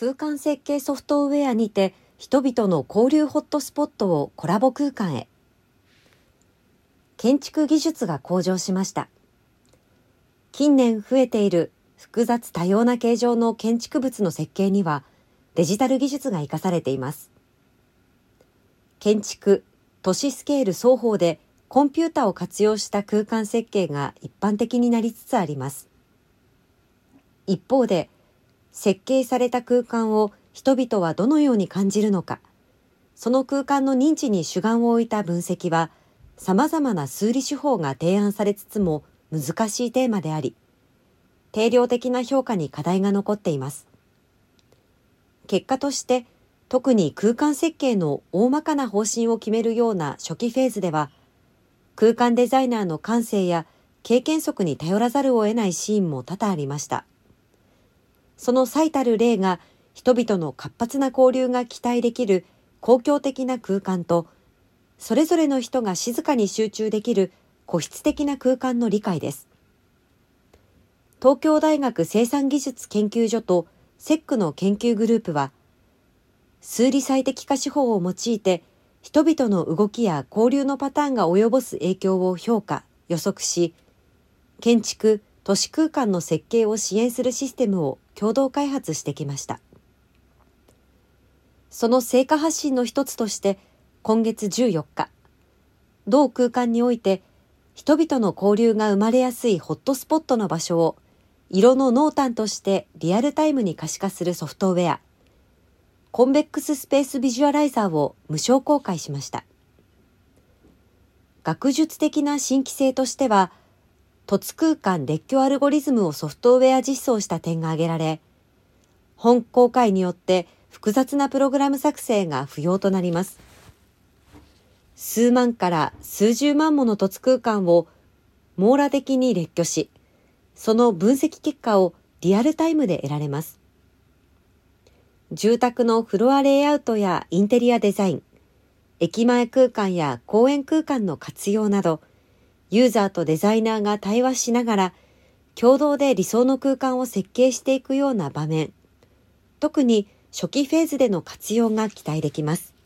空間設計ソフトウェアにて人々の交流ホットスポットをコラボ空間へ。建築技術が向上しました。近年増えている複雑多様な形状の建築物の設計にはデジタル技術が活かされています。建築、都市スケール双方でコンピュータを活用した空間設計が一般的になりつつあります。一方で、設計された空間を人々はどのように感じるのか、その空間の認知に主眼を置いた分析は、様々な数理手法が提案されつつも難しいテーマであり、定量的な評価に課題が残っています。結果として、特に空間設計の大まかな方針を決めるような初期フェーズでは、空間デザイナーの感性や経験則に頼らざるを得ないシーンも多々ありました。その最たる例が人々の活発な交流が期待できる公共的な空間と、それぞれの人が静かに集中できる個室的な空間の理解です。東京大学生産技術研究所とセックの研究グループは、数理最適化手法を用いて、人々の動きや交流のパターンが及ぼす影響を評価、予測し、建築、都市空間の設計を支援するシステムを共同開発してきました。その成果発信の一つとして、今月14日、同空間において、人々の交流が生まれやすいホットスポットの場所を、色の濃淡としてリアルタイムに可視化するソフトウェア、コンベックススペースビジュアライザーを無償公開しました。学術的な新規性としては、凸空間列挙アルゴリズムをソフトウェア実装した点が挙げられ、本公開によって複雑なプログラム作成が不要となります。数万から数十万もの凸空間を網羅的に列挙し、その分析結果をリアルタイムで得られます。住宅のフロアレイアウトやインテリアデザイン、駅前空間や公園空間の活用など、ユーザーとデザイナーが対話しながら、共同で理想の空間を設計していくような場面、特に初期フェーズでの活用が期待できます。